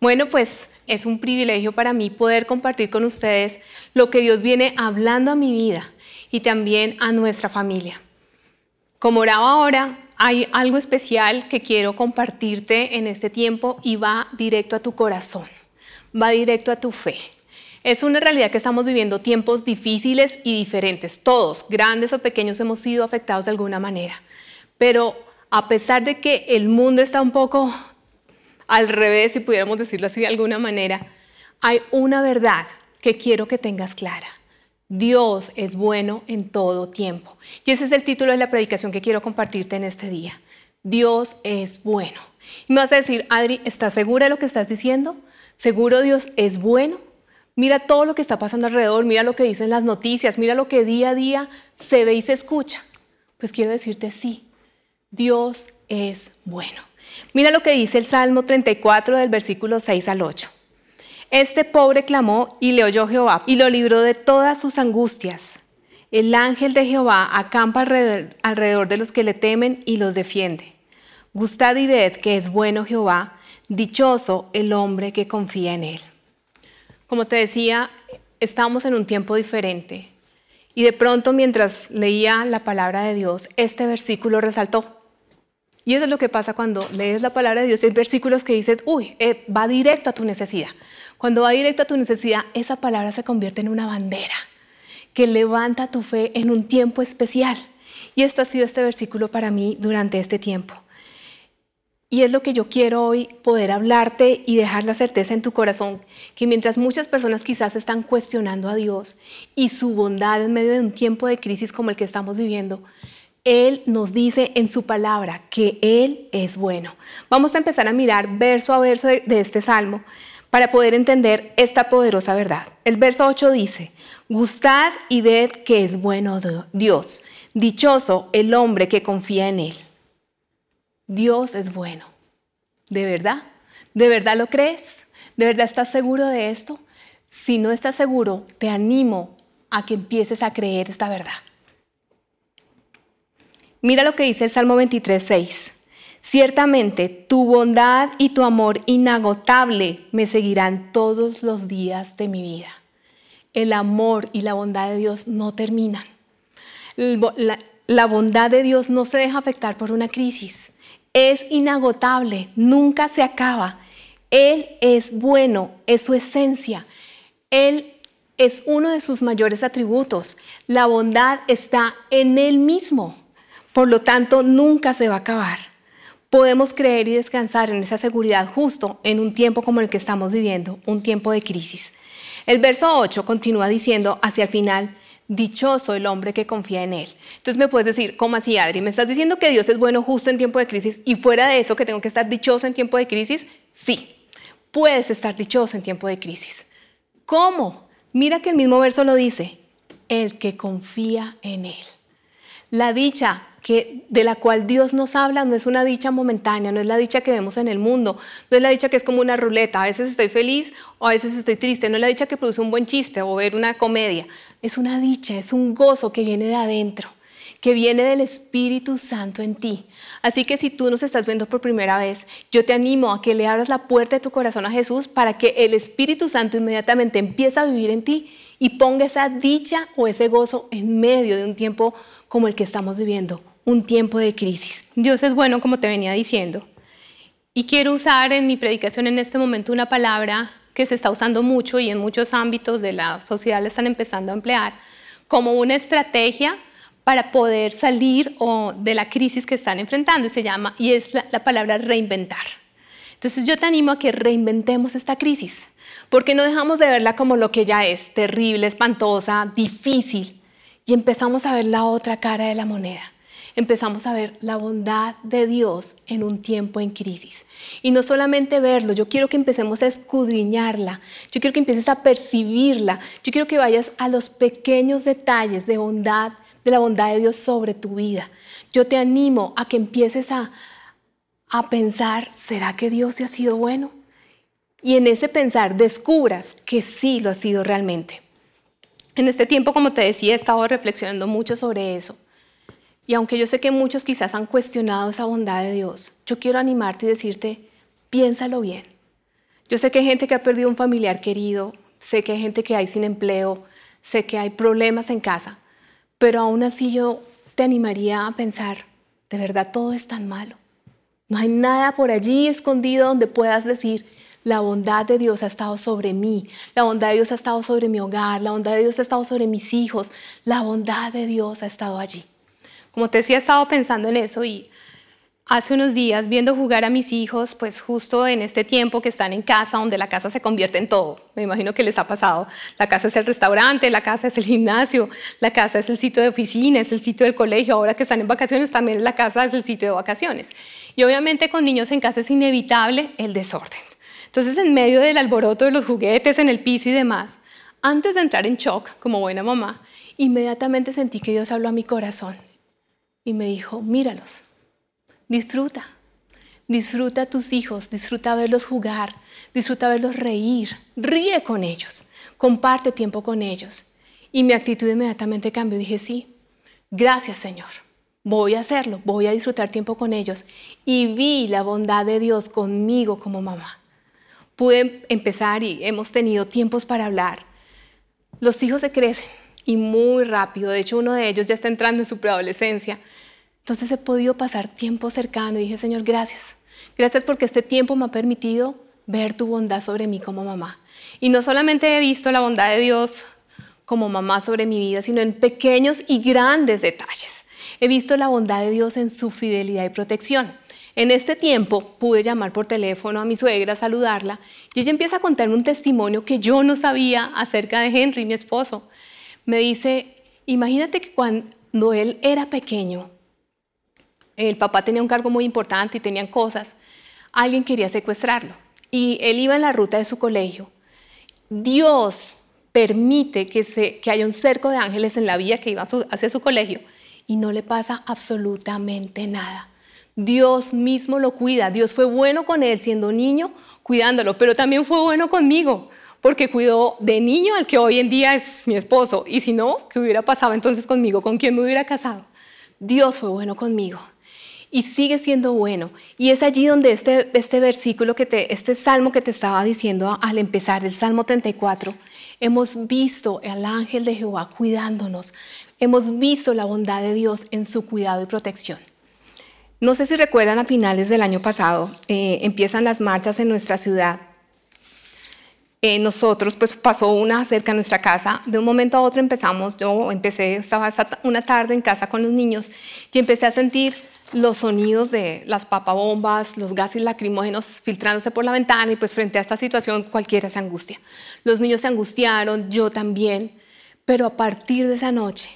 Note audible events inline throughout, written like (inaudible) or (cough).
Bueno, pues es un privilegio para mí poder compartir con ustedes lo que Dios viene hablando a mi vida y también a nuestra familia. Como oraba ahora, hay algo especial que quiero compartirte en este tiempo y va directo a tu corazón, va directo a tu fe. Es una realidad que estamos viviendo tiempos difíciles y diferentes. Todos, grandes o pequeños, hemos sido afectados de alguna manera. Pero a pesar de que el mundo está un poco al revés, si pudiéramos decirlo así de alguna manera, hay una verdad que quiero que tengas clara. Dios es bueno en todo tiempo. Y ese es el título de la predicación que quiero compartirte en este día. Dios es bueno. Y me vas a decir, Adri, ¿estás segura de lo que estás diciendo? ¿Seguro Dios es bueno? Mira todo lo que está pasando alrededor, mira lo que dicen las noticias, mira lo que día a día se ve y se escucha. Pues quiero decirte sí, Dios es bueno. Mira lo que dice el Salmo 34 del versículo 6 al 8. Este pobre clamó y le oyó Jehová y lo libró de todas sus angustias. El ángel de Jehová acampa alrededor, de los que le temen y los defiende. Gustad y ved que es bueno Jehová, dichoso el hombre que confía en él. Como te decía, estamos en un tiempo diferente. Y de pronto mientras leía la palabra de Dios, este versículo resaltó. Y eso es lo que pasa cuando lees la palabra de Dios. Hay versículos que dicen, uy, eh, va directo a tu necesidad. Cuando va directo a tu necesidad, esa palabra se convierte en una bandera que levanta tu fe en un tiempo especial. Y esto ha sido este versículo para mí durante este tiempo. Y es lo que yo quiero hoy poder hablarte y dejar la certeza en tu corazón, que mientras muchas personas quizás están cuestionando a Dios y su bondad en medio de un tiempo de crisis como el que estamos viviendo, Él nos dice en su palabra que Él es bueno. Vamos a empezar a mirar verso a verso de, este salmo para poder entender esta poderosa verdad. El verso 8 dice, gustad y ved que es bueno Dios, dichoso el hombre que confía en Él. Dios es bueno. ¿De verdad? ¿De verdad lo crees? ¿De verdad estás seguro de esto? Si no estás seguro, te animo a que empieces a creer esta verdad. Mira lo que dice el Salmo 23, 6. Ciertamente tu bondad y tu amor inagotable me seguirán todos los días de mi vida. El amor y la bondad de Dios no terminan. La, la bondad de Dios no se deja afectar por una crisis es inagotable, nunca se acaba. Él es bueno, es su esencia. Él es uno de sus mayores atributos. La bondad está en Él mismo. Por lo tanto, nunca se va a acabar. Podemos creer y descansar en esa seguridad justo en un tiempo como el que estamos viviendo, un tiempo de crisis. El verso 8 continúa diciendo hacia el final, Dichoso el hombre que confía en Él. Entonces me puedes decir, ¿cómo así, Adri? ¿Me estás diciendo que Dios es bueno justo en tiempo de crisis y fuera de eso que tengo que estar dichoso en tiempo de crisis? Sí, puedes estar dichoso en tiempo de crisis. ¿Cómo? Mira que el mismo verso lo dice, el que confía en Él. La dicha que, de la cual Dios nos habla no es una dicha momentánea, no es la dicha que vemos en el mundo, no es la dicha que es como una ruleta, a veces estoy feliz o a veces estoy triste, no es la dicha que produce un buen chiste o ver una comedia, es una dicha, es un gozo que viene de adentro, que viene del Espíritu Santo en ti. Así que si tú nos estás viendo por primera vez, yo te animo a que le abras la puerta de tu corazón a Jesús para que el Espíritu Santo inmediatamente empiece a vivir en ti y ponga esa dicha o ese gozo en medio de un tiempo como el que estamos viviendo, un tiempo de crisis. Dios es bueno, como te venía diciendo. Y quiero usar en mi predicación en este momento una palabra que se está usando mucho y en muchos ámbitos de la sociedad le están empezando a emplear como una estrategia para poder salir de la crisis que están enfrentando y se llama y es la, la palabra reinventar. Entonces yo te animo a que reinventemos esta crisis, porque no dejamos de verla como lo que ya es, terrible, espantosa, difícil, y empezamos a ver la otra cara de la moneda. Empezamos a ver la bondad de Dios en un tiempo en crisis. Y no solamente verlo, yo quiero que empecemos a escudriñarla, yo quiero que empieces a percibirla, yo quiero que vayas a los pequeños detalles de bondad, de la bondad de Dios sobre tu vida. Yo te animo a que empieces a, a pensar, ¿será que Dios se ha sido bueno? Y en ese pensar descubras que sí lo ha sido realmente. En este tiempo, como te decía, he estado reflexionando mucho sobre eso. Y aunque yo sé que muchos quizás han cuestionado esa bondad de Dios, yo quiero animarte y decirte, piénsalo bien. Yo sé que hay gente que ha perdido un familiar querido, sé que hay gente que hay sin empleo, sé que hay problemas en casa, pero aún así yo te animaría a pensar, de verdad todo es tan malo. No hay nada por allí escondido donde puedas decir, la bondad de Dios ha estado sobre mí, la bondad de Dios ha estado sobre mi hogar, la bondad de Dios ha estado sobre mis hijos, la bondad de Dios ha estado allí. Como te decía, he estado pensando en eso y hace unos días viendo jugar a mis hijos, pues justo en este tiempo que están en casa, donde la casa se convierte en todo. Me imagino que les ha pasado. La casa es el restaurante, la casa es el gimnasio, la casa es el sitio de oficina, es el sitio del colegio. Ahora que están en vacaciones, también la casa es el sitio de vacaciones. Y obviamente con niños en casa es inevitable el desorden. Entonces, en medio del alboroto de los juguetes en el piso y demás, antes de entrar en shock como buena mamá, inmediatamente sentí que Dios habló a mi corazón y me dijo, míralos, disfruta, disfruta a tus hijos, disfruta verlos jugar, disfruta verlos reír, ríe con ellos, comparte tiempo con ellos. Y mi actitud inmediatamente cambió, dije, sí, gracias Señor, voy a hacerlo, voy a disfrutar tiempo con ellos. Y vi la bondad de Dios conmigo como mamá pude empezar y hemos tenido tiempos para hablar. Los hijos se crecen y muy rápido. De hecho, uno de ellos ya está entrando en su preadolescencia. Entonces he podido pasar tiempo cercano y dije, Señor, gracias. Gracias porque este tiempo me ha permitido ver tu bondad sobre mí como mamá. Y no solamente he visto la bondad de Dios como mamá sobre mi vida, sino en pequeños y grandes detalles. He visto la bondad de Dios en su fidelidad y protección. En este tiempo pude llamar por teléfono a mi suegra, saludarla, y ella empieza a contarme un testimonio que yo no sabía acerca de Henry, mi esposo. Me dice, imagínate que cuando él era pequeño, el papá tenía un cargo muy importante y tenían cosas, alguien quería secuestrarlo y él iba en la ruta de su colegio. Dios permite que, se, que haya un cerco de ángeles en la vía que iba hacia su colegio y no le pasa absolutamente nada. Dios mismo lo cuida. Dios fue bueno con él siendo niño, cuidándolo, pero también fue bueno conmigo, porque cuidó de niño al que hoy en día es mi esposo. Y si no, ¿qué hubiera pasado entonces conmigo? ¿Con quién me hubiera casado? Dios fue bueno conmigo y sigue siendo bueno. Y es allí donde este, este versículo, que te, este salmo que te estaba diciendo al empezar, el Salmo 34, hemos visto al ángel de Jehová cuidándonos. Hemos visto la bondad de Dios en su cuidado y protección. No sé si recuerdan a finales del año pasado, eh, empiezan las marchas en nuestra ciudad. Eh, nosotros, pues pasó una cerca de nuestra casa. De un momento a otro empezamos, yo empecé, estaba una tarde en casa con los niños y empecé a sentir los sonidos de las papabombas, los gases lacrimógenos filtrándose por la ventana y pues frente a esta situación cualquiera se angustia. Los niños se angustiaron, yo también, pero a partir de esa noche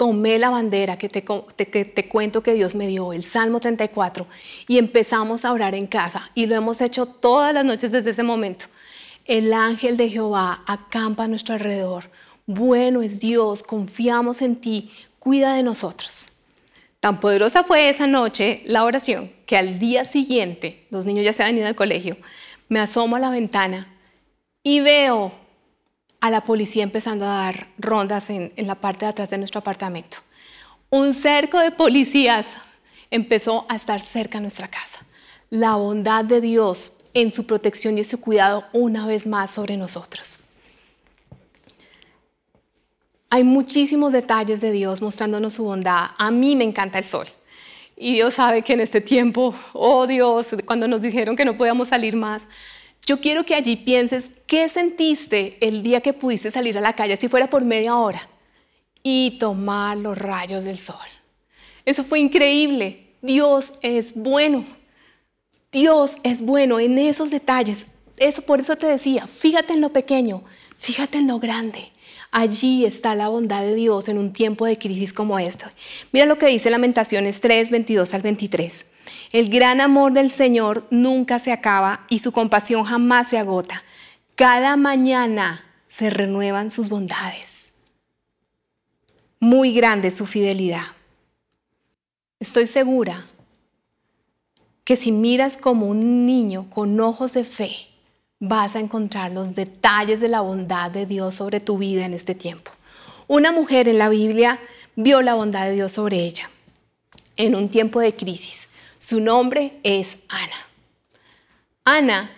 tomé la bandera que te, cuento que Dios me dio, el Salmo 34, y empezamos a orar en casa. Y lo hemos hecho todas las noches desde ese momento. El ángel de Jehová acampa a nuestro alrededor. Bueno es Dios, confiamos en ti, cuida de nosotros. Tan poderosa fue esa noche la oración que al día siguiente, los niños ya se han ido al colegio, me asomo a la ventana y veo a la policía empezando a dar rondas en, la parte de atrás de nuestro apartamento. Un cerco de policías empezó a estar cerca de nuestra casa. La bondad de Dios en su protección y su cuidado una vez más sobre nosotros. Hay muchísimos detalles de Dios mostrándonos su bondad. A mí me encanta el sol. Y Dios sabe que en este tiempo, oh Dios, cuando nos dijeron que no podíamos salir más, yo quiero que allí pienses qué sentiste el día que pudiste salir a la calle, si fuera por media hora, y tomar los rayos del sol. Eso fue increíble. Dios es bueno. Dios es bueno en esos detalles. Eso por eso te decía, fíjate en lo pequeño, fíjate en lo grande. Allí está la bondad de Dios en un tiempo de crisis como este. Mira lo que dice Lamentaciones 3, 22 al 23. El gran amor del Señor nunca se acaba y su compasión jamás se agota. Cada mañana se renuevan sus bondades. Muy grande su fidelidad. Estoy segura que si miras como un niño con ojos de fe, vas a encontrar los detalles de la bondad de Dios sobre tu vida en este tiempo. Una mujer en la Biblia vio la bondad de Dios sobre ella en un tiempo de crisis. Su nombre es Ana. Ana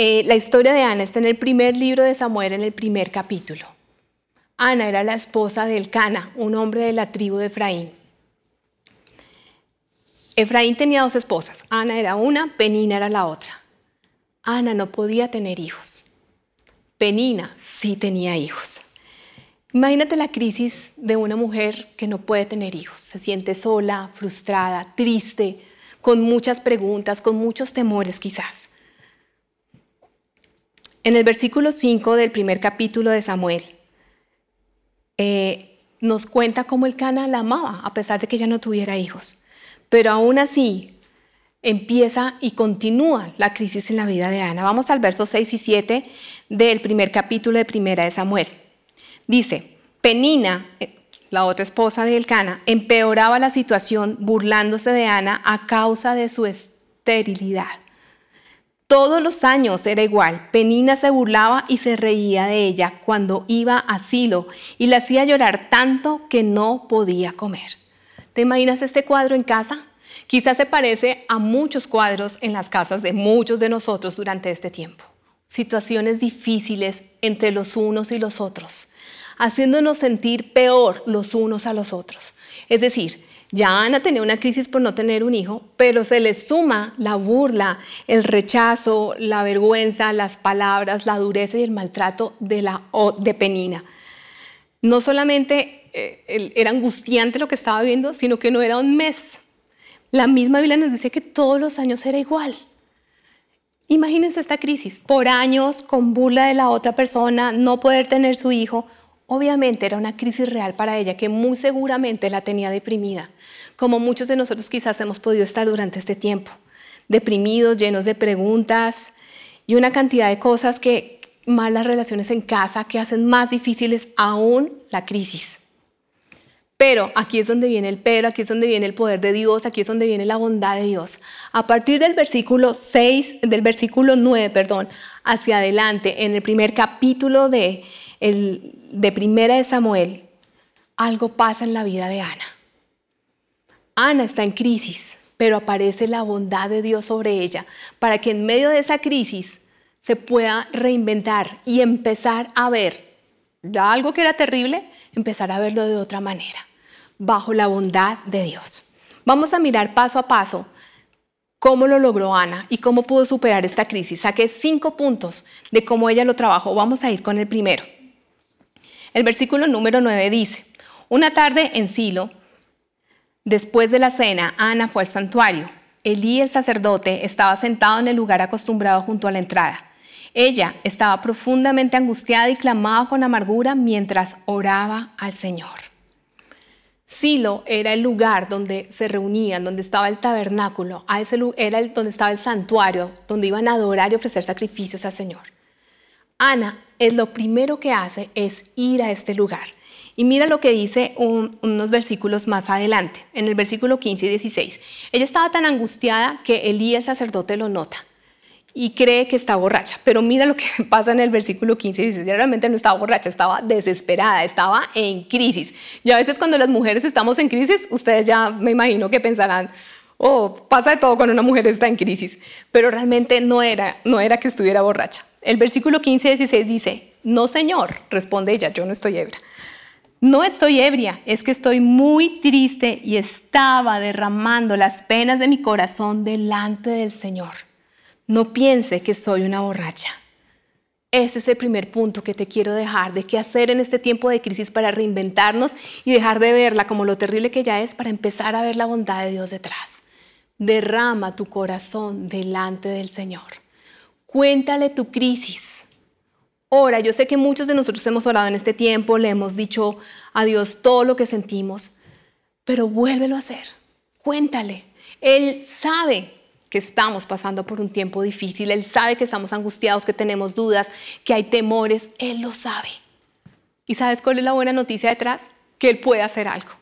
Eh, la historia de Ana está en el primer libro de Samuel, en el primer capítulo. Ana era la esposa de Elcana, un hombre de la tribu de Efraín. Efraín tenía dos esposas. Ana era una, Penina era la otra. Ana no podía tener hijos. Penina sí tenía hijos. Imagínate la crisis de una mujer que no puede tener hijos. Se siente sola, frustrada, triste, con muchas preguntas, con muchos temores quizás. En el versículo 5 del primer capítulo de Samuel, eh, nos cuenta cómo el Cana la amaba, a pesar de que ella no tuviera hijos. Pero aún así, empieza y continúa la crisis en la vida de Ana. Vamos al verso 6 y 7 del primer capítulo de Primera de Samuel. Dice, Penina, eh, la otra esposa de Elcana, empeoraba la situación burlándose de Ana a causa de su esterilidad. Todos los años era igual. Penina se burlaba y se reía de ella cuando iba a Silo y la hacía llorar tanto que no podía comer. ¿Te imaginas este cuadro en casa? Quizás se parece a muchos cuadros en las casas de muchos de nosotros durante este tiempo. Situaciones difíciles entre los unos y los otros, haciéndonos sentir peor los unos a los otros. Es decir, ya Ana tenía una crisis por no tener un hijo, pero se le suma la burla, el rechazo, la vergüenza, las palabras, la dureza y el maltrato de, la, de Penina. No solamente eh, era angustiante lo que estaba viendo, sino que no era un mes. La misma Biblia nos dice que todos los años era igual. Imagínense esta crisis, por años con burla de la otra persona, no poder tener su hijo, Obviamente era una crisis real para ella que muy seguramente la tenía deprimida, como muchos de nosotros quizás hemos podido estar durante este tiempo, deprimidos, llenos de preguntas y una cantidad de cosas que malas relaciones en casa que hacen más difíciles aún la crisis. Pero aquí es donde viene el pero, aquí es donde viene el poder de Dios, aquí es donde viene la bondad de Dios. A partir del versículo 6, del versículo 9, perdón, hacia adelante, en el primer capítulo de el, de Primera de Samuel, algo pasa en la vida de Ana. Ana está en crisis, pero aparece la bondad de Dios sobre ella para que en medio de esa crisis se pueda reinventar y empezar a ver ya algo que era terrible, empezar a verlo de otra manera, bajo la bondad de Dios. Vamos a mirar paso a paso cómo lo logró Ana y cómo pudo superar esta crisis. Saqué cinco puntos de cómo ella lo trabajó. Vamos a ir con el primero. El versículo número 9 dice, una tarde en Silo, después de la cena, Ana fue al santuario. Elí, el sacerdote, estaba sentado en el lugar acostumbrado junto a la entrada. Ella estaba profundamente angustiada y clamaba con amargura mientras oraba al Señor. Silo era el lugar donde se reunían, donde estaba el tabernáculo, a ese, era el, donde estaba el santuario, donde iban a adorar y ofrecer sacrificios al Señor. Ana es lo primero que hace es ir a este lugar. Y mira lo que dice unos versículos más adelante, en el versículo 15 y 16. Ella estaba tan angustiada que Elías sacerdote lo nota y cree que está borracha. Pero mira lo que (laughs) pasa en el versículo 15 y 16. Realmente no estaba borracha, estaba desesperada, estaba en crisis. Y a veces cuando las mujeres estamos en crisis, ustedes ya me imagino que pensarán, oh, pasa de todo cuando una mujer está en crisis. Pero realmente no era, no era que estuviera borracha. El versículo 15 y 16 dice, no señor, responde ella, yo no estoy ebria. No estoy ebria, es que estoy muy triste y estaba derramando las penas de mi corazón delante del Señor. No piense que soy una borracha. Ese es el primer punto que te quiero dejar, de qué hacer en este tiempo de crisis para reinventarnos y dejar de verla como lo terrible que ya es para empezar a ver la bondad de Dios detrás. Derrama tu corazón delante del Señor. Cuéntale tu crisis. Ora, yo sé que muchos de nosotros hemos orado en este tiempo, le hemos dicho a Dios todo lo que sentimos, pero vuélvelo a hacer. Cuéntale. Él sabe que estamos pasando por un tiempo difícil, Él sabe que estamos angustiados, que tenemos dudas, que hay temores, Él lo sabe. ¿Y sabes cuál es la buena noticia detrás? Que Él puede hacer algo.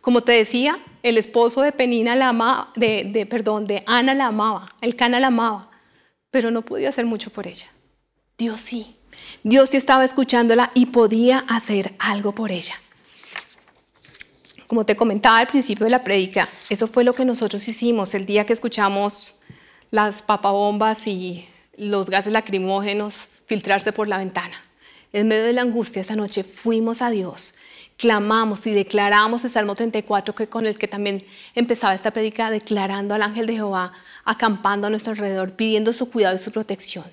Como te decía, el esposo de Penina la amaba, de, de, perdón, de Ana la amaba, el Cana la amaba pero no podía hacer mucho por ella. Dios sí. Dios sí estaba escuchándola y podía hacer algo por ella. Como te comentaba al principio de la prédica, eso fue lo que nosotros hicimos el día que escuchamos las papabombas y los gases lacrimógenos, filtrarse por la ventana. En medio de la angustia esa noche fuimos a Dios, clamamos y declaramos el Salmo 34 que con el que también empezaba esta predica, declarando al ángel de Jehová, acampando a nuestro alrededor, pidiendo su cuidado y su protección.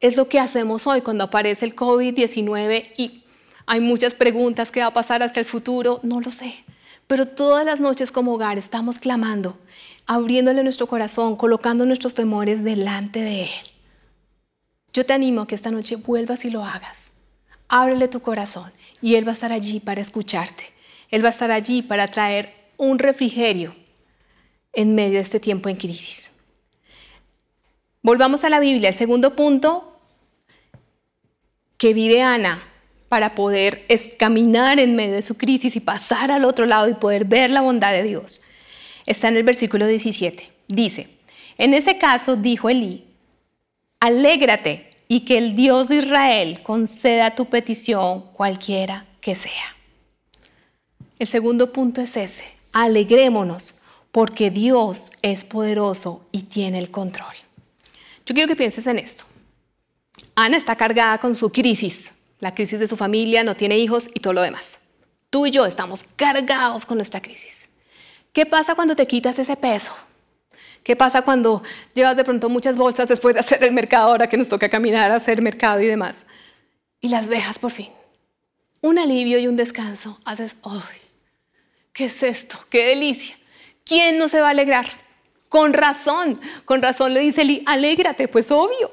Es lo que hacemos hoy cuando aparece el COVID-19 y hay muchas preguntas, ¿qué va a pasar hasta el futuro? No lo sé. Pero todas las noches como hogar estamos clamando, abriéndole nuestro corazón, colocando nuestros temores delante de Él. Yo te animo a que esta noche vuelvas y lo hagas. Ábrele tu corazón y Él va a estar allí para escucharte. Él va a estar allí para traer un refrigerio en medio de este tiempo en crisis. Volvamos a la Biblia. El segundo punto que vive Ana para poder caminar en medio de su crisis y pasar al otro lado y poder ver la bondad de Dios está en el versículo 17. Dice, en ese caso dijo Elí, alégrate y que el Dios de Israel conceda tu petición cualquiera que sea. El segundo punto es ese, alegrémonos porque Dios es poderoso y tiene el control. Yo quiero que pienses en esto. Ana está cargada con su crisis, la crisis de su familia, no tiene hijos y todo lo demás. Tú y yo estamos cargados con nuestra crisis. ¿Qué pasa cuando te quitas ese peso? ¿Qué pasa cuando llevas de pronto muchas bolsas después de hacer el mercado, ahora que nos toca caminar a hacer mercado y demás? Y las dejas por fin. Un alivio y un descanso. Haces, ¡ay! ¿Qué es esto? ¡Qué delicia! ¿Quién no se va a alegrar? Con razón, con razón le dice Eli, alégrate, pues obvio.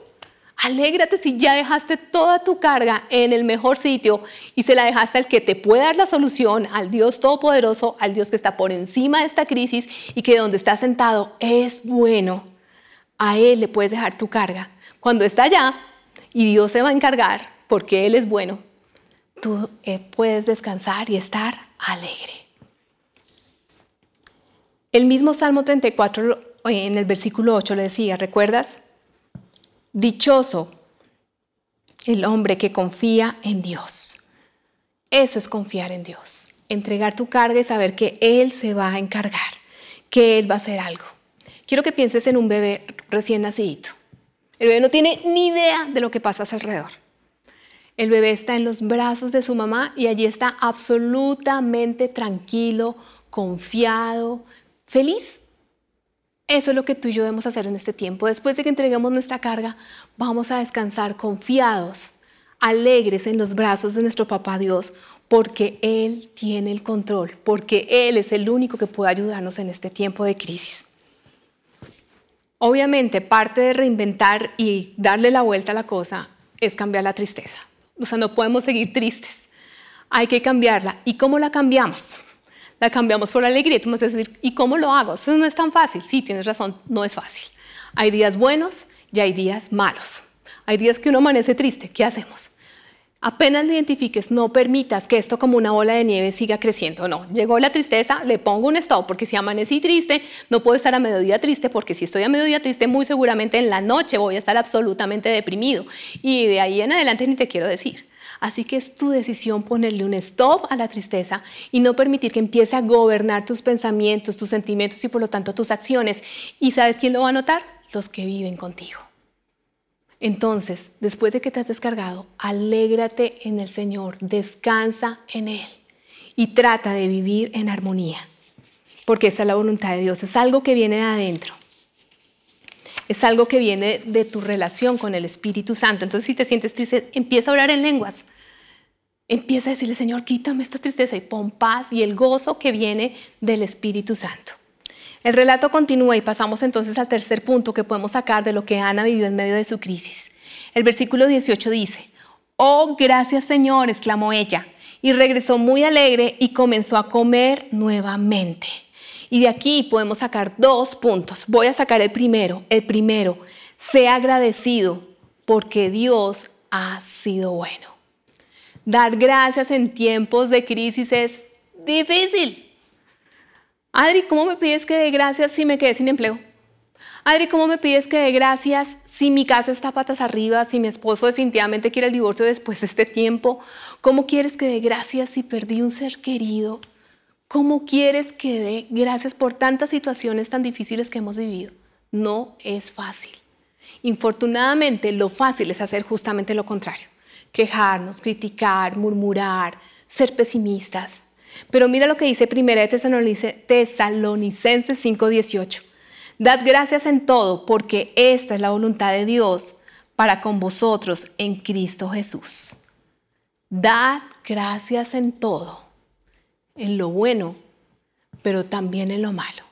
Alégrate si ya dejaste toda tu carga en el mejor sitio y se la dejaste al que te puede dar la solución, al Dios Todopoderoso, al Dios que está por encima de esta crisis y que donde está sentado es bueno. A Él le puedes dejar tu carga. Cuando está allá y Dios se va a encargar porque Él es bueno, tú eh, puedes descansar y estar alegre. El mismo Salmo 34 eh, en el versículo 8 le decía, ¿recuerdas? Dichoso el hombre que confía en Dios. Eso es confiar en Dios. Entregar tu carga y saber que Él se va a encargar, que Él va a hacer algo. Quiero que pienses en un bebé recién nacido. El bebé no tiene ni idea de lo que pasa a su alrededor. El bebé está en los brazos de su mamá y allí está absolutamente tranquilo, confiado, feliz. Eso es lo que tú y yo debemos hacer en este tiempo. Después de que entregamos nuestra carga, vamos a descansar confiados, alegres en los brazos de nuestro papá Dios, porque Él tiene el control, porque Él es el único que puede ayudarnos en este tiempo de crisis. Obviamente, parte de reinventar y darle la vuelta a la cosa es cambiar la tristeza. O sea, no podemos seguir tristes. Hay que cambiarla. ¿Y cómo la cambiamos? La cambiamos por alegría. Tú vas a decir, ¿y cómo lo hago? Eso no es tan fácil. Sí, tienes razón, no es fácil. Hay días buenos y hay días malos. Hay días que uno amanece triste. ¿Qué hacemos? Apenas lo identifiques, no permitas que esto como una bola de nieve siga creciendo. No, llegó la tristeza, le pongo un stop, porque si amanecí triste, no puedo estar a mediodía triste, porque si estoy a mediodía triste, muy seguramente en la noche voy a estar absolutamente deprimido. Y de ahí en adelante ni te quiero decir. Así que es tu decisión ponerle un stop a la tristeza y no permitir que empiece a gobernar tus pensamientos, tus sentimientos y por lo tanto tus acciones. ¿Y sabes quién lo va a notar? Los que viven contigo. Entonces, después de que te has descargado, alégrate en el Señor, descansa en Él y trata de vivir en armonía, porque esa es la voluntad de Dios, es algo que viene de adentro es algo que viene de tu relación con el Espíritu Santo. Entonces, si te sientes triste, empieza a orar en lenguas. Empieza a decirle, Señor, quítame esta tristeza y pon paz y el gozo que viene del Espíritu Santo. El relato continúa y pasamos entonces al tercer punto que podemos sacar de lo que Ana vivió en medio de su crisis. El versículo 18 dice, Oh, gracias Señor, exclamó ella, y regresó muy alegre y comenzó a comer nuevamente. Y de aquí podemos sacar dos puntos. Voy a sacar el primero. El primero, sea agradecido porque Dios ha sido bueno. Dar gracias en tiempos de crisis es difícil. Adri, ¿cómo me pides que dé gracias si me quedé sin empleo? Adri, ¿cómo me pides que dé gracias si mi casa está patas arriba, si mi esposo definitivamente quiere el divorcio después de este tiempo? ¿Cómo quieres que dé gracias si perdí un ser querido? ¿Cómo quieres que dé gracias por tantas situaciones tan difíciles que hemos vivido? No es fácil. Infortunadamente, lo fácil es hacer justamente lo contrario. Quejarnos, criticar, murmurar, ser pesimistas. Pero mira lo que dice 1 Tesalonicenses 5:18. Dad gracias en todo, porque esta es la voluntad de Dios para con vosotros en Cristo Jesús. Dad gracias en todo, en lo bueno, pero también en lo malo.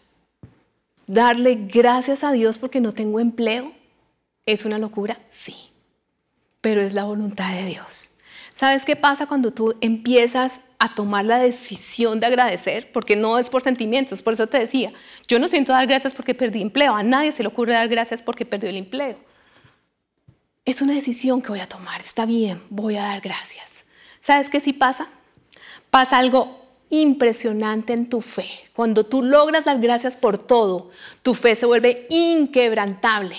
Darle gracias a Dios porque no tengo empleo, ¿es una locura? Sí, pero es la voluntad de Dios. ¿Sabes qué pasa cuando tú empiezas a tomar la decisión de agradecer? Porque no es por sentimientos, por eso te decía, yo no siento dar gracias porque perdí empleo, a nadie se le ocurre dar gracias porque perdió el empleo. Es una decisión que voy a tomar, está bien, voy a dar gracias. ¿Sabes qué sí pasa? Pasa algo impresionante en tu fe. Cuando tú logras dar gracias por todo, tu fe se vuelve inquebrantable.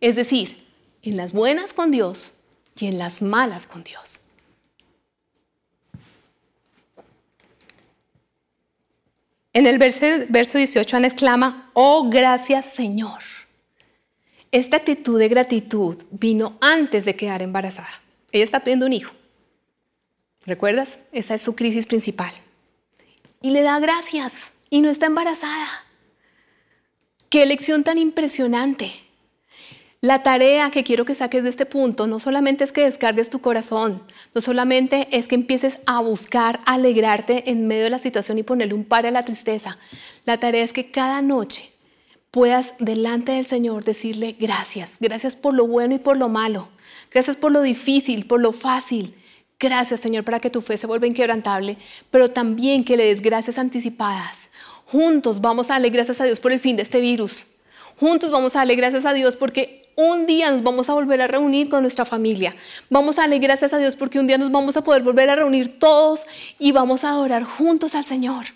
Es decir, en las buenas con Dios y en las malas con Dios. En el verso, verso 18 Ana exclama, oh gracias Señor. Esta actitud de gratitud vino antes de quedar embarazada. Ella está pidiendo un hijo. ¿Recuerdas? Esa es su crisis principal. Y le da gracias y no está embarazada. Qué lección tan impresionante. La tarea que quiero que saques de este punto no solamente es que descargues tu corazón, no solamente es que empieces a buscar alegrarte en medio de la situación y ponerle un par a la tristeza. La tarea es que cada noche puedas delante del Señor decirle gracias, gracias por lo bueno y por lo malo, gracias por lo difícil, por lo fácil. Gracias Señor para que tu fe se vuelva inquebrantable, pero también que le des gracias anticipadas. Juntos vamos a darle gracias a Dios por el fin de este virus. Juntos vamos a darle gracias a Dios porque un día nos vamos a volver a reunir con nuestra familia. Vamos a darle gracias a Dios porque un día nos vamos a poder volver a reunir todos y vamos a adorar juntos al Señor.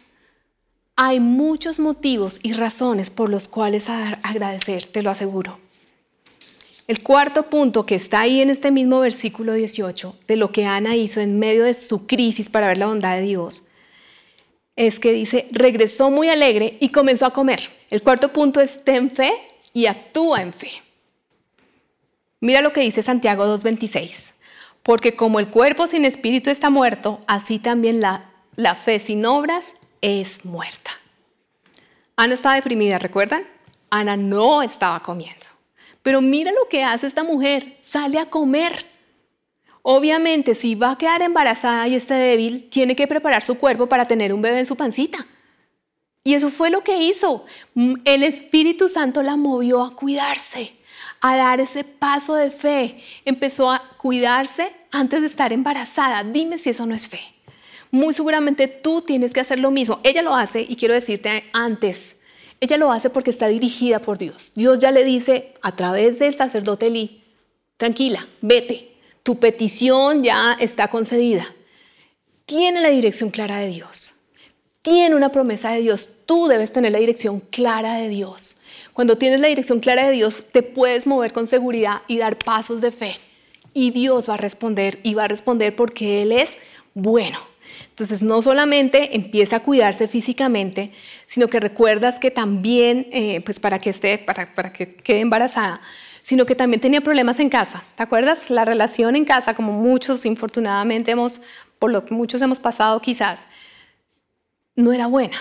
Hay muchos motivos y razones por los cuales agradecer, te lo aseguro. El cuarto punto que está ahí en este mismo versículo 18 de lo que Ana hizo en medio de su crisis para ver la bondad de Dios es que dice, regresó muy alegre y comenzó a comer. El cuarto punto es ten fe y actúa en fe. Mira lo que dice Santiago 2.26. Porque como el cuerpo sin espíritu está muerto, así también la, fe sin obras es muerta. Ana estaba deprimida, ¿recuerdan? Ana no estaba comiendo. Pero mira lo que hace esta mujer, sale a comer. Obviamente, si va a quedar embarazada y está débil, tiene que preparar su cuerpo para tener un bebé en su pancita. Y eso fue lo que hizo. El Espíritu Santo la movió a cuidarse a dar ese paso de fe, empezó a cuidarse antes de estar embarazada. Dime si eso no es fe. Muy seguramente tú tienes que hacer lo mismo. Ella lo hace y quiero decirte antes, ella lo hace porque está dirigida por Dios. Dios ya le dice a través del sacerdote Lee, tranquila, vete, tu petición ya está concedida. Tiene la dirección clara de Dios. Tiene una promesa de Dios. Tú debes tener la dirección clara de Dios. Cuando tienes la dirección clara de Dios, te puedes mover con seguridad y dar pasos de fe. Y Dios va a responder y va a responder porque Él es bueno. Entonces, no solamente empieza a cuidarse físicamente, sino que recuerdas que también, eh, pues para que esté, para, para que quede embarazada, sino que también tenía problemas en casa. ¿Te acuerdas? La relación en casa, como muchos, infortunadamente, hemos, por lo que muchos hemos pasado quizás, no era buena.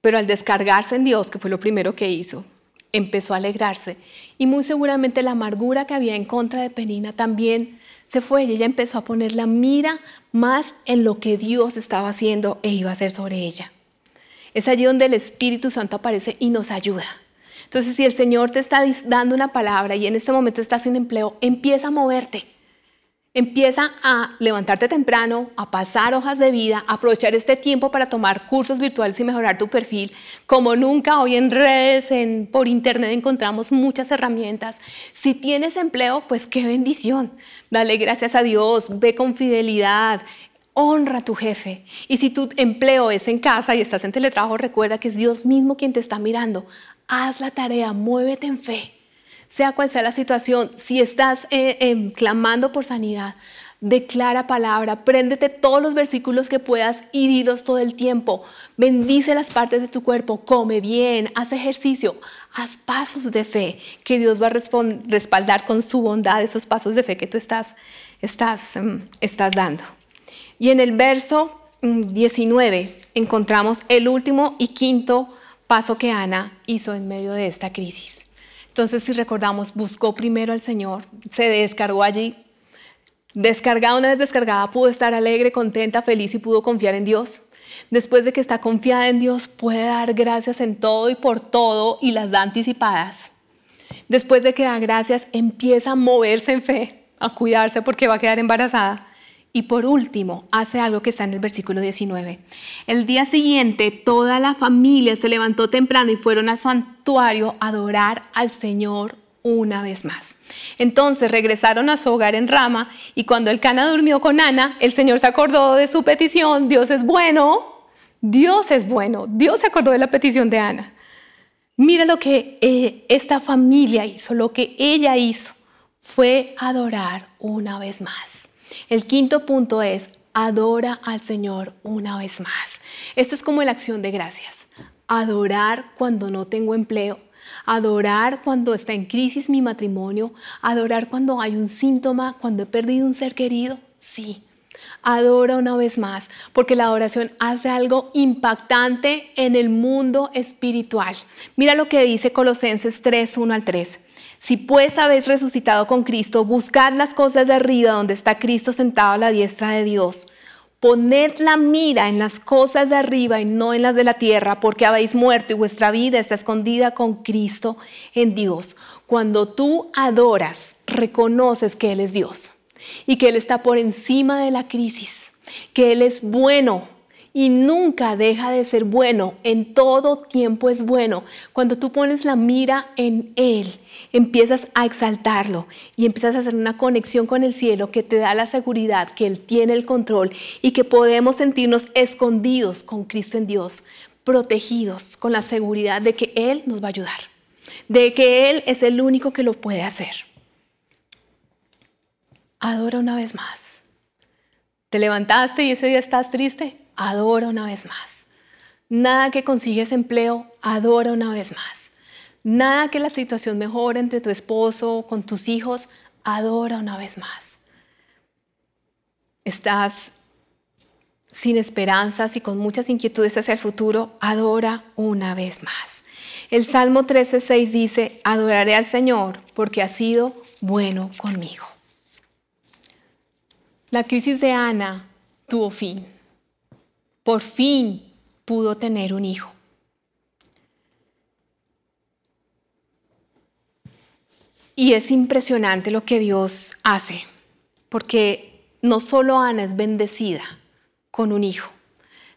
Pero al descargarse en Dios, que fue lo primero que hizo, empezó a alegrarse. Y muy seguramente la amargura que había en contra de Penina también se fue y ella empezó a poner la mira más en lo que Dios estaba haciendo e iba a hacer sobre ella. Es allí donde el Espíritu Santo aparece y nos ayuda. Entonces, si el Señor te está dando una palabra y en este momento estás sin empleo, empieza a moverte. Empieza a levantarte temprano, a pasar hojas de vida, a aprovechar este tiempo para tomar cursos virtuales y mejorar tu perfil. Como nunca hoy en redes, en, por internet encontramos muchas herramientas. Si tienes empleo, pues qué bendición. Dale gracias a Dios, ve con fidelidad, honra a tu jefe. Y si tu empleo es en casa y estás en teletrabajo, recuerda que es Dios mismo quien te está mirando. Haz la tarea, muévete en fe sea cual sea la situación, si estás eh, em, clamando por sanidad, declara palabra, préndete todos los versículos que puedas y dilos todo el tiempo. Bendice las partes de tu cuerpo, come bien, haz ejercicio, haz pasos de fe que Dios va a respaldar con su bondad esos pasos de fe que tú estás, estás, mm, estás dando. Y en el verso 19 mm, encontramos el último y quinto paso que Ana hizo en medio de esta crisis. Entonces, si recordamos, buscó primero al Señor, se descargó allí, Descargada, una vez descargada, pudo estar alegre, contenta, feliz y pudo confiar en Dios. Después de que está confiada en Dios, puede dar gracias en todo y por todo y las da anticipadas. Después de que da gracias, empieza a moverse en fe, a cuidarse porque va a quedar embarazada. Y por último, hace algo que está en el versículo 19. El día siguiente, toda la familia se levantó temprano y fueron al santuario a adorar al Señor una vez más. Entonces regresaron a su hogar en Rama y cuando el Cana durmió con Ana, el Señor se acordó de su petición. Dios es bueno, Dios es bueno. Dios se acordó de la petición de Ana. Mira lo que eh, esta familia hizo, lo que ella hizo fue adorar una vez más. El quinto punto es, adora al Señor una vez más. Esto es como la acción de gracias. Adorar cuando no tengo empleo, adorar cuando está en crisis mi matrimonio, adorar cuando hay un síntoma, cuando he perdido un ser querido, sí. Adora una vez más, porque la adoración hace algo impactante en el mundo espiritual. Mira lo que dice Colosenses 3, 1 al 3. Si pues habéis resucitado con Cristo, buscad las cosas de arriba donde está Cristo sentado a la diestra de Dios. Poned la mira en las cosas de arriba y no en las de la tierra, porque habéis muerto y vuestra vida está escondida con Cristo en Dios. Cuando tú adoras, reconoces que Él es Dios y que Él está por encima de la crisis, que Él es bueno, y nunca deja de ser bueno, en todo tiempo es bueno. Cuando tú pones la mira en Él, empiezas a exaltarlo y empiezas a hacer una conexión con el cielo que te da la seguridad que Él tiene el control y que podemos sentirnos escondidos con Cristo en Dios, protegidos con la seguridad de que Él nos va a ayudar, de que Él es el único que lo puede hacer. Adora una vez más. ¿Te levantaste y ese día estás triste? Adora una vez más. Nada que consigues empleo, adora una vez más. Nada que la situación mejore entre tu esposo, con tus hijos, adora una vez más. Estás sin esperanzas y con muchas inquietudes hacia el futuro, adora una vez más. El Salmo 13:6 dice, adoraré al Señor porque ha sido bueno conmigo. La crisis de Ana tuvo fin por fin pudo tener un hijo. Y es impresionante lo que Dios hace, porque no solo Ana es bendecida con un hijo,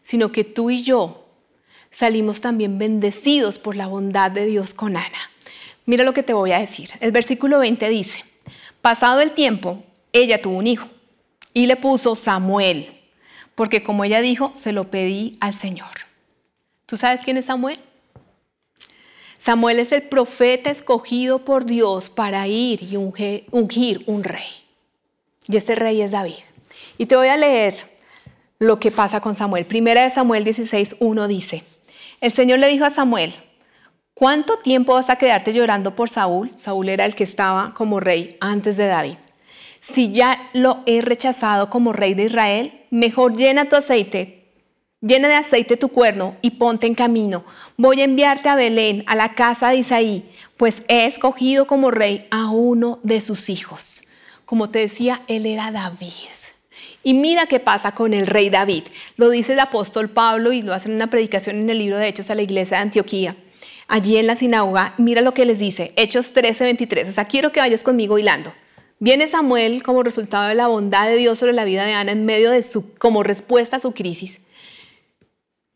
sino que tú y yo salimos también bendecidos por la bondad de Dios con Ana. Mira lo que te voy a decir. El versículo 20 dice, pasado el tiempo, ella tuvo un hijo y le puso Samuel porque como ella dijo, se lo pedí al Señor. ¿Tú sabes quién es Samuel? Samuel es el profeta escogido por Dios para ir y ungir un rey. Y este rey es David. Y te voy a leer lo que pasa con Samuel. Primera de Samuel 16, 1 dice, el Señor le dijo a Samuel, ¿cuánto tiempo vas a quedarte llorando por Saúl? Saúl era el que estaba como rey antes de David si ya lo he rechazado como rey de Israel, mejor llena tu aceite, llena de aceite tu cuerno y ponte en camino. Voy a enviarte a Belén, a la casa de Isaí, pues he escogido como rey a uno de sus hijos. Como te decía, él era David. Y mira qué pasa con el rey David. Lo dice el apóstol Pablo y lo hace en una predicación en el libro de Hechos a la iglesia de Antioquía. Allí en la sinagoga, mira lo que les dice, Hechos 13, 23. O sea, quiero que vayas conmigo hilando. Viene Samuel como resultado de la bondad de Dios sobre la vida de Ana en medio de su, como respuesta a su crisis.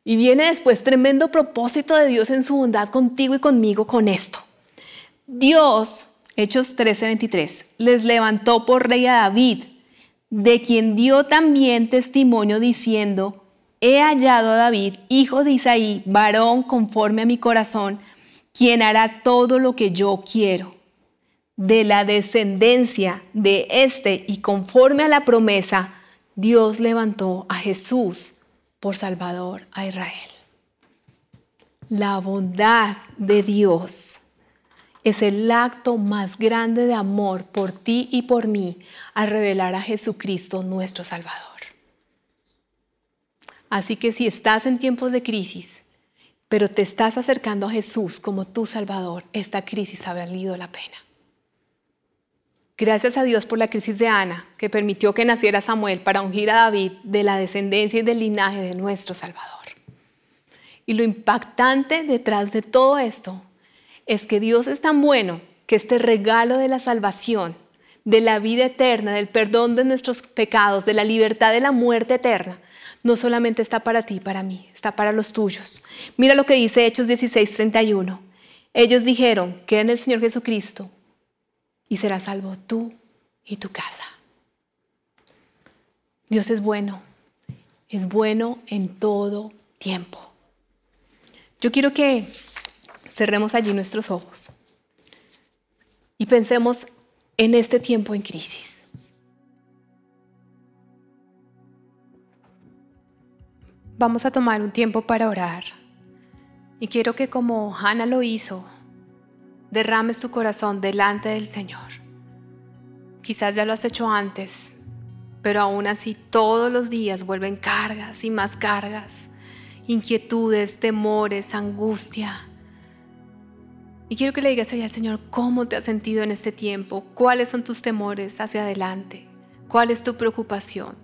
Y viene después tremendo propósito de Dios en su bondad contigo y conmigo con esto. Dios, Hechos 13:23, les levantó por rey a David, de quien dio también testimonio diciendo, he hallado a David, hijo de Isaí, varón conforme a mi corazón, quien hará todo lo que yo quiero. De la descendencia de este y conforme a la promesa, Dios levantó a Jesús por Salvador a Israel. La bondad de Dios es el acto más grande de amor por ti y por mí al revelar a Jesucristo nuestro Salvador. Así que si estás en tiempos de crisis, pero te estás acercando a Jesús como tu Salvador, esta crisis ha valido la pena. Gracias a Dios por la crisis de Ana, que permitió que naciera Samuel para ungir a David de la descendencia y del linaje de nuestro Salvador. Y lo impactante detrás de todo esto es que Dios es tan bueno que este regalo de la salvación, de la vida eterna, del perdón de nuestros pecados, de la libertad de la muerte eterna, no solamente está para ti para mí, está para los tuyos. Mira lo que dice Hechos 16:31. Ellos dijeron, que en el Señor Jesucristo y serás salvo tú y tu casa. Dios es bueno, es bueno en todo tiempo. Yo quiero que cerremos allí nuestros ojos y pensemos en este tiempo en crisis. Vamos a tomar un tiempo para orar y quiero que como Hannah lo hizo, derrames tu corazón delante del Señor. Quizás ya lo has hecho antes, pero aún así todos los días vuelven cargas y más cargas, inquietudes, temores, angustia y quiero que le digas allá al Señor cómo te has sentido en este tiempo, cuáles son tus temores hacia adelante, cuál es tu preocupación.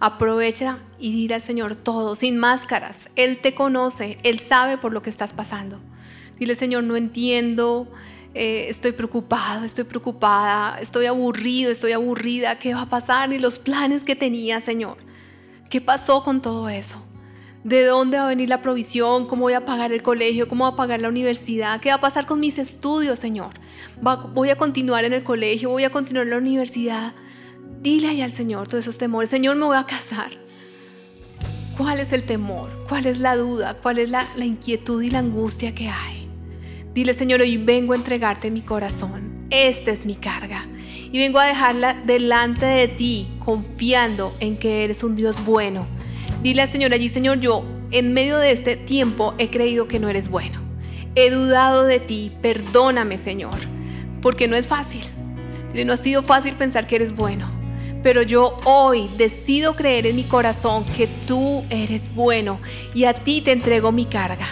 Aprovecha y dile al Señor todo, sin máscaras. Él te conoce, Él sabe por lo que estás pasando. Dile, Señor, no entiendo, eh, estoy preocupado, estoy preocupada, estoy aburrido, estoy aburrida, ¿qué va a pasar? Y los planes que tenía, Señor. ¿Qué pasó con todo eso? ¿De dónde va a venir la provisión? ¿Cómo voy a pagar el colegio? ¿Cómo voy a pagar la universidad? ¿Qué va a pasar con mis estudios, Señor? ¿Voy a continuar en el colegio? ¿Voy a continuar en la universidad? Dile ahí al Señor todos esos temores. Señor, me voy a casar. ¿Cuál es el temor? ¿Cuál es la duda? ¿Cuál es la, la inquietud y la angustia que hay? Dile, Señor, hoy vengo a entregarte mi corazón. Esta es mi carga. Y vengo a dejarla delante de ti, confiando en que eres un Dios bueno Dile Señor allí, Señor, yo en medio de este tiempo he creído que no eres bueno. He dudado de ti, perdóname, Señor, porque no es fácil. no ha sido fácil pensar que eres bueno. Pero yo hoy decido creer en mi corazón que tú eres bueno y a ti te entrego mi carga.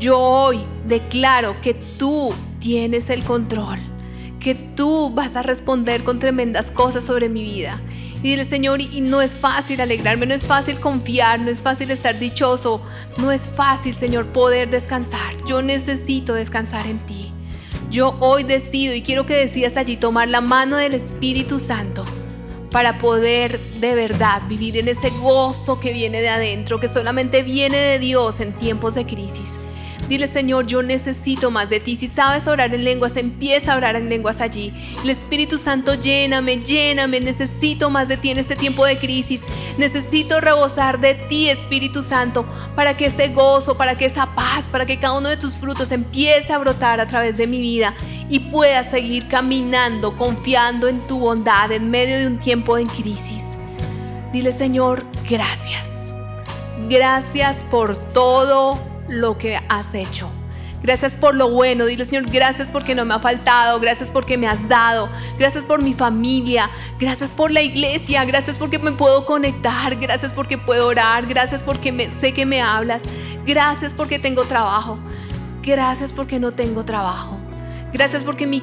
Yo hoy declaro que tú tienes el control, que tú vas a responder con tremendas cosas sobre mi vida y dile, Señor, y no es fácil alegrarme, no es fácil confiar, no es fácil estar dichoso, no es fácil, Señor, poder descansar. Yo necesito descansar en ti. Yo hoy decido y quiero que decidas allí tomar la mano del Espíritu Santo para poder de verdad vivir en ese gozo que viene de adentro, que solamente viene de Dios en tiempos de crisis. Dile, Señor, yo necesito más de ti. Si sabes orar en lenguas, empieza a orar en lenguas allí. El Espíritu Santo, lléname, lléname. Necesito más de ti en este tiempo de crisis. Necesito rebosar de ti, Espíritu Santo, para que ese gozo, para que esa paz, para que cada uno de tus frutos empiece a brotar a través de mi vida y pueda seguir caminando, confiando en tu bondad en medio de un tiempo de crisis. Dile, Señor, gracias. Gracias por todo lo que has hecho. Gracias por lo bueno. Dile, Señor, gracias porque no me ha faltado. Gracias porque me has dado. Gracias por mi familia. Gracias por la iglesia. Gracias porque me puedo conectar. Gracias porque puedo orar. Gracias porque sé que me hablas. Gracias porque tengo trabajo. Gracias porque no tengo trabajo. Gracias porque mi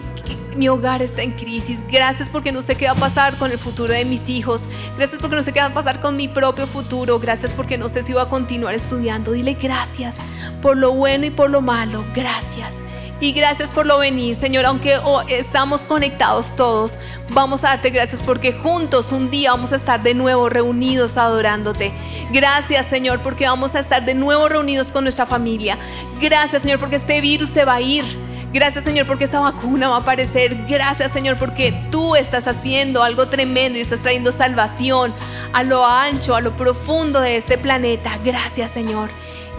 mi hogar está en crisis. Gracias porque no sé qué va a pasar con el futuro de mis hijos. Gracias porque no sé qué va a pasar con mi propio futuro. Gracias porque no sé si voy a continuar estudiando. Dile gracias por lo bueno y por lo malo. Gracias. Y gracias por lo venir, Señor, aunque estamos conectados todos, vamos a darte gracias porque juntos un día vamos a estar de nuevo reunidos adorándote. Gracias, Señor, porque vamos a estar de nuevo reunidos con nuestra familia. Gracias, Señor, porque este virus se va a ir. Gracias Señor porque esa vacuna va a aparecer. Gracias Señor porque tú estás haciendo algo tremendo y estás trayendo salvación a lo ancho, a lo profundo de este planeta. Gracias Señor.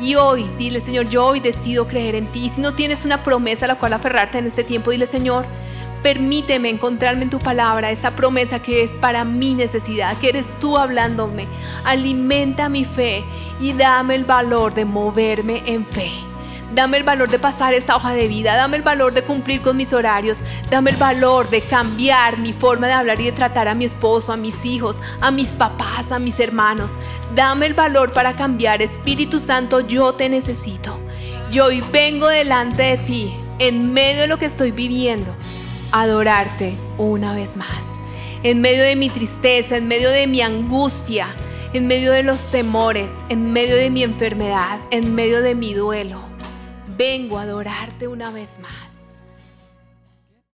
Y hoy, dile Señor, yo hoy decido creer en ti. Si no tienes una promesa a la cual aferrarte en este tiempo, dile Señor, Permíteme encontrarme en tu palabra esa promesa que es para mi necesidad, que eres tú hablándome. Alimenta mi fe y dame el valor de moverme en fe. Dame el valor de pasar esa hoja de vida, dame el valor de cumplir con mis horarios, dame el valor de cambiar mi forma de hablar y de tratar a mi esposo, a mis hijos, a mis papás, a mis hermanos. Dame el valor para cambiar, Espíritu Santo, yo te necesito. Yo hoy vengo delante de ti, en medio de lo que estoy viviendo, adorarte una vez más. En medio de mi tristeza, en medio de mi angustia, en medio de los temores, en medio de mi enfermedad, en medio de mi duelo vengo a adorarte una vez más.